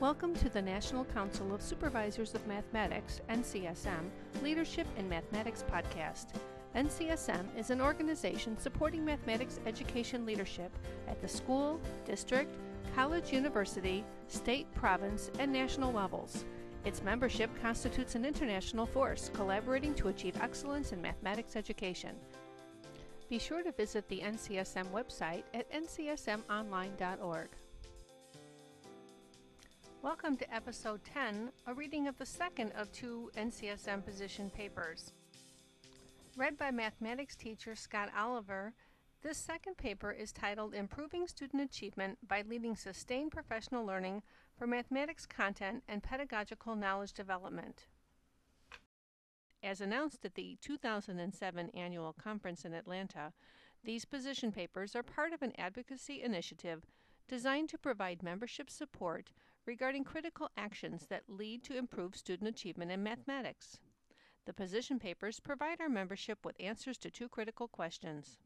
Welcome to the National Council of Supervisors of Mathematics, NCSM, Leadership in Mathematics podcast. NCSM is an organization supporting mathematics education leadership at the school, district, college, university, state, province, and national levels. Its membership constitutes an international force collaborating to achieve excellence in mathematics education. Be sure to visit the NCSM website at ncsmonline.org. Welcome to episode 10, a reading of the second of two NCSM position papers. Read by mathematics teacher Scott Oliver, this second paper is titled Improving Student Achievement by Leading Sustained Professional Learning for Mathematics Content and Pedagogical Knowledge Development. As announced at the 2007 annual conference in Atlanta, these position papers are part of an advocacy initiative designed to provide membership support regarding critical actions that lead to improved student achievement in mathematics. The position papers provide our membership with answers to two critical questions.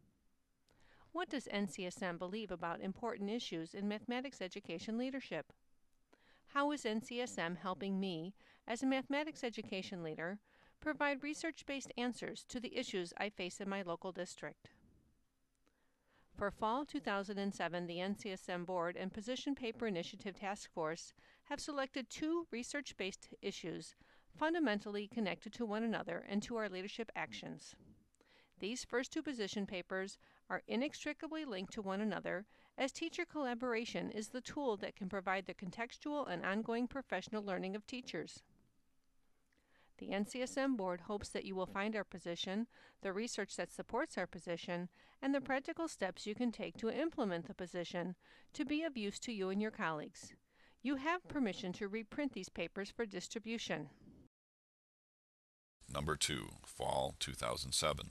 What does NCSM believe about important issues in mathematics education leadership? How is NCSM helping me, as a mathematics education leader, provide research based answers to the issues I face in my local district? For fall 2007, the NCSM Board and Position Paper Initiative Task Force have selected two research based issues fundamentally connected to one another and to our leadership actions. These first two position papers are inextricably linked to one another, as teacher collaboration is the tool that can provide the contextual and ongoing professional learning of teachers. The NCSM board hopes that you will find our position, the research that supports our position, and the practical steps you can take to implement the position to be of use to you and your colleagues. You have permission to reprint these papers for distribution. Number 2, Fall 2007.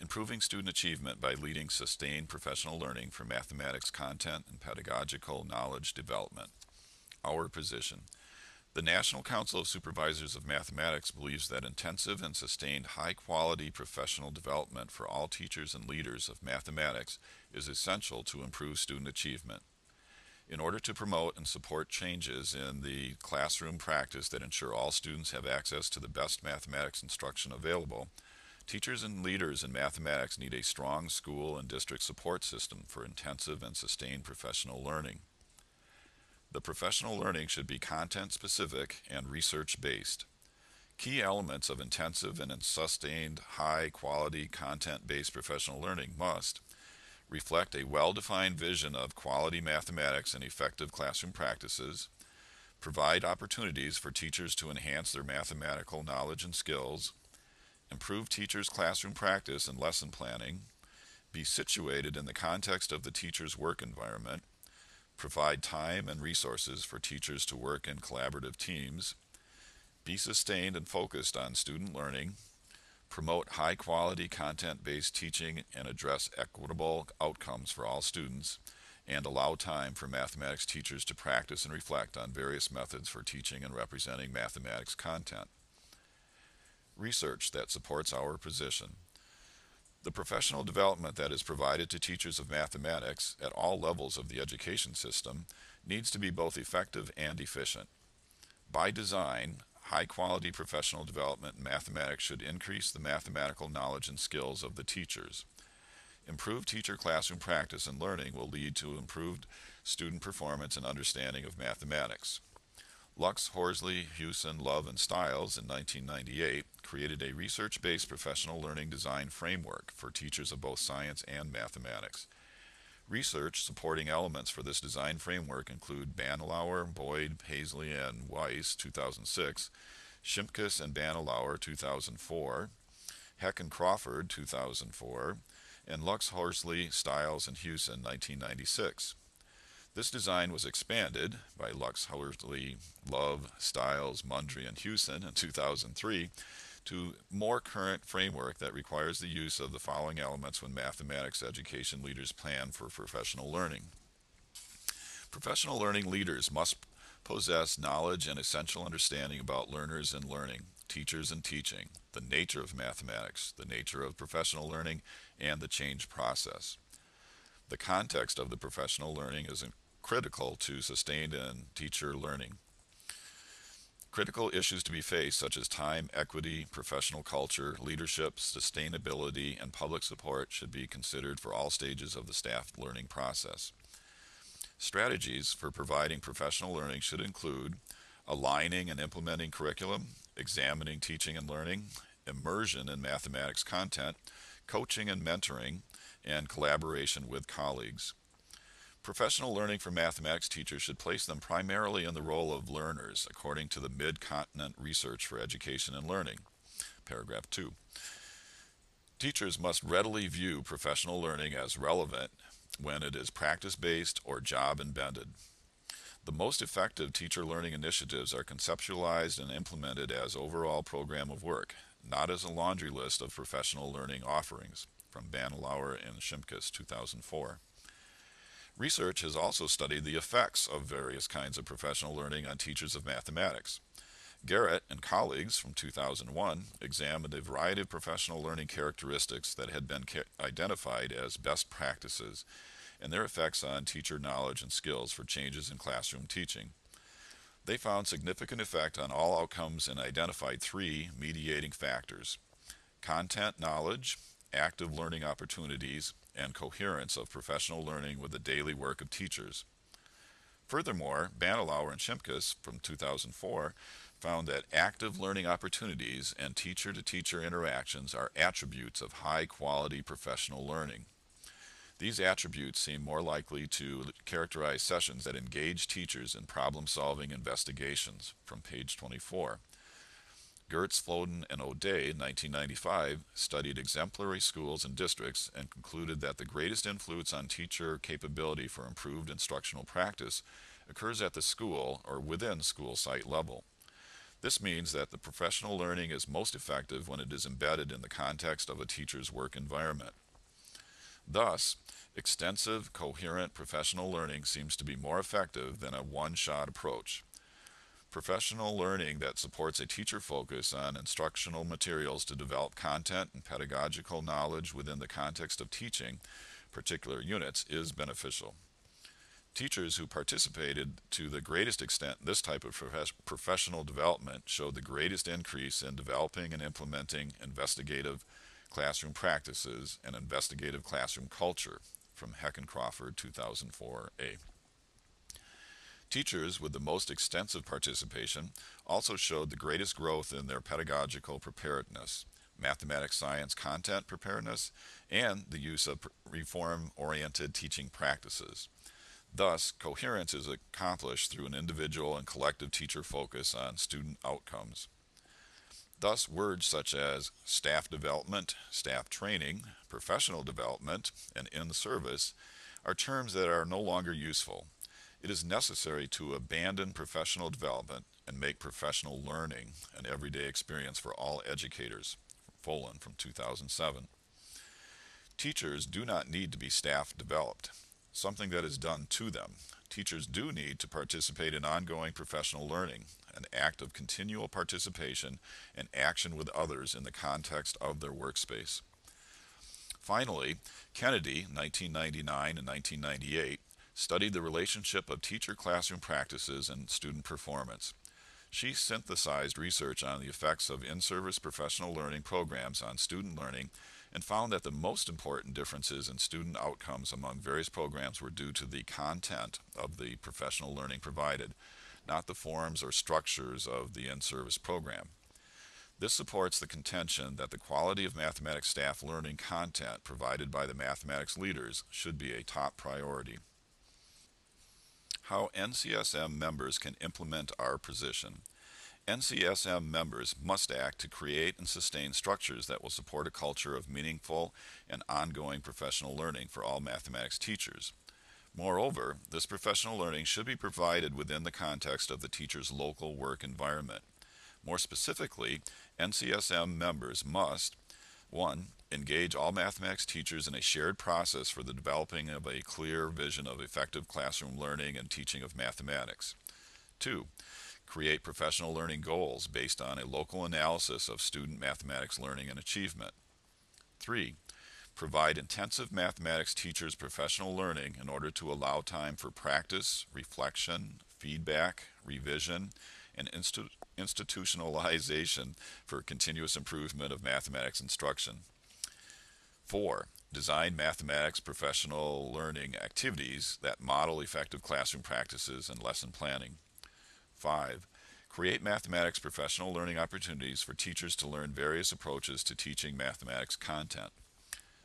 Improving student achievement by leading sustained professional learning for mathematics content and pedagogical knowledge development. Our position. The National Council of Supervisors of Mathematics believes that intensive and sustained high quality professional development for all teachers and leaders of mathematics is essential to improve student achievement. In order to promote and support changes in the classroom practice that ensure all students have access to the best mathematics instruction available, teachers and leaders in mathematics need a strong school and district support system for intensive and sustained professional learning. The professional learning should be content specific and research based. Key elements of intensive and sustained high quality content based professional learning must reflect a well defined vision of quality mathematics and effective classroom practices, provide opportunities for teachers to enhance their mathematical knowledge and skills, improve teachers' classroom practice and lesson planning, be situated in the context of the teacher's work environment, provide time and resources for teachers to work in collaborative teams, be sustained and focused on student learning, promote high quality content based teaching and address equitable outcomes for all students, and allow time for mathematics teachers to practice and reflect on various methods for teaching and representing mathematics content. Research that supports our position. The professional development that is provided to teachers of mathematics at all levels of the education system needs to be both effective and efficient. By design, high quality professional development in mathematics should increase the mathematical knowledge and skills of the teachers. Improved teacher classroom practice and learning will lead to improved student performance and understanding of mathematics. Loucks-Horsley, Hewson, Love, and Stiles in 1998 created a research based professional learning design framework for teachers of both science and mathematics. Research supporting elements for this design framework include Banilower, Boyd, Pasley, and Weiss 2006, Shimkus and Banilower 2004, Heck and Crawford 2004, and Loucks-Horsley, Stiles, and Hewson 1996. This design was expanded by Loucks-Horsley, Love, Stiles, Mundry, and Hewson in 2003 to more current framework that requires the use of the following elements when mathematics education leaders plan for professional learning. Professional learning leaders must possess knowledge and essential understanding about learners and learning, teachers and teaching, the nature of mathematics, the nature of professional learning, and the change process. The context of the professional learning is critical to sustained and teacher learning. Critical issues to be faced, such as time, equity, professional culture, leadership, sustainability, and public support, should be considered for all stages of the staff learning process. Strategies for providing professional learning should include aligning and implementing curriculum, examining teaching and learning, immersion in mathematics content, coaching and mentoring, and collaboration with colleagues. Professional learning for mathematics teachers should place them primarily in the role of learners, according to the Mid-Continent Research for Education and Learning. Paragraph 2. Teachers must readily view professional learning as relevant when it is practice-based or job-embedded. The most effective teacher learning initiatives are conceptualized and implemented as overall program of work, not as a laundry list of professional learning offerings, from Banilower and Shimkus, 2004. Research has also studied the effects of various kinds of professional learning on teachers of mathematics. Garet and colleagues from 2001 examined a variety of professional learning characteristics that had been identified as best practices and their effects on teacher knowledge and skills for changes in classroom teaching. They found significant effect on all outcomes and identified three mediating factors content knowledge, active learning opportunities, and coherence of professional learning with the daily work of teachers. Furthermore, Banilower and Shimkus from 2004 found that active learning opportunities and teacher-to-teacher -teacher interactions are attributes of high-quality professional learning. These attributes seem more likely to characterize sessions that engage teachers in problem-solving investigations from page 24. Goertz, Floden, and O'Day, 1995, studied exemplary schools and districts and concluded that the greatest influence on teacher capability for improved instructional practice occurs at the school or within school site level. This means that the professional learning is most effective when it is embedded in the context of a teacher's work environment. Thus, extensive, coherent professional learning seems to be more effective than a one-shot approach. Professional learning that supports a teacher focus on instructional materials to develop content and pedagogical knowledge within the context of teaching particular units is beneficial. Teachers who participated to the greatest extent in this type of prof professional development showed the greatest increase in developing and implementing investigative classroom practices and investigative classroom culture from Heck and Crawford 2004a. Teachers with the most extensive participation also showed the greatest growth in their pedagogical preparedness, mathematics science content preparedness, and the use of reform-oriented teaching practices. Thus, coherence is accomplished through an individual and collective teacher focus on student outcomes. Thus, words such as staff development, staff training, professional development, and in-service are terms that are no longer useful it is necessary to abandon professional development and make professional learning an everyday experience for all educators. Fullan from 2007. Teachers do not need to be staff developed, something that is done to them. Teachers do need to participate in ongoing professional learning, an act of continual participation and action with others in the context of their workspace. Finally, Kennedy, 1999 and 1998, studied the relationship of teacher classroom practices and student performance. She synthesized research on the effects of in-service professional learning programs on student learning and found that the most important differences in student outcomes among various programs were due to the content of the professional learning provided, not the forms or structures of the in-service program. This supports the contention that the quality of mathematics staff learning content provided by the mathematics leaders should be a top priority how NCSM members can implement our position. NCSM members must act to create and sustain structures that will support a culture of meaningful and ongoing professional learning for all mathematics teachers. Moreover, this professional learning should be provided within the context of the teacher's local work environment. More specifically, NCSM members must 1. Engage all mathematics teachers in a shared process for the developing of a clear vision of effective classroom learning and teaching of mathematics. 2. Create professional learning goals based on a local analysis of student mathematics learning and achievement. 3. Provide intensive mathematics teachers professional learning in order to allow time for practice, reflection, feedback, revision, and institu- institutionalization for continuous improvement of mathematics instruction. Four, design mathematics professional learning activities that model effective classroom practices and lesson planning. Five, create mathematics professional learning opportunities for teachers to learn various approaches to teaching mathematics content.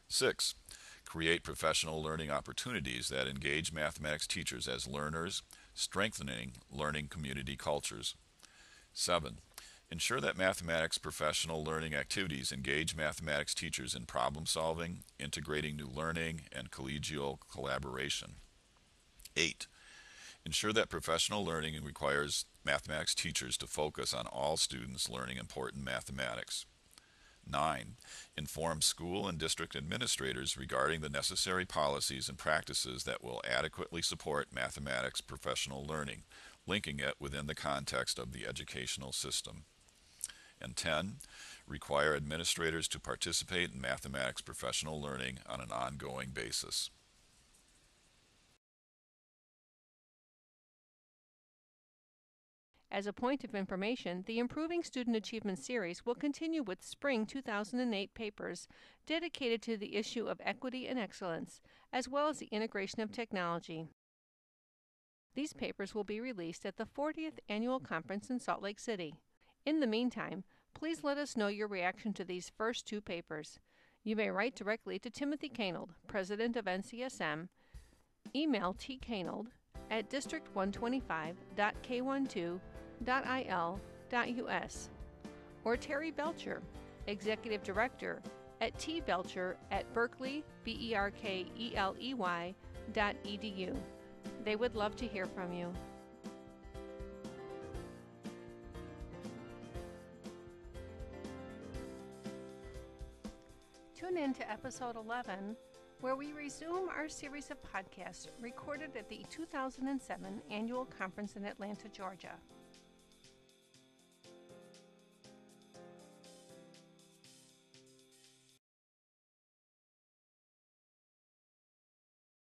Six, create professional learning opportunities that engage mathematics teachers as learners, strengthening learning community cultures. Seven, ensure that mathematics professional learning activities engage mathematics teachers in problem solving, integrating new learning, and collegial collaboration. Eight, ensure that professional learning requires mathematics teachers to focus on all students learning important mathematics. 9. Inform school and district administrators regarding the necessary policies and practices that will adequately support mathematics professional learning, linking it within the context of the educational system. And 10. Require administrators to participate in mathematics professional learning on an ongoing basis. As a point of information, the Improving Student Achievement series will continue with spring 2008 papers dedicated to the issue of equity and excellence, as well as the integration of technology. These papers will be released at the 40th Annual Conference in Salt Lake City. In the meantime, please let us know your reaction to these first two papers. You may write directly to Timothy Kanold, President of NCSM. Email tkanold at district125.k12.il.us or Terry Belcher, Executive Director at tbelcher at berkeley, B-E-R-K-E-L-E-Y dot edu. They would love to hear from you. Tune in to episode 11 where we resume our series of podcasts recorded at the 2007 Annual Conference in Atlanta, Georgia.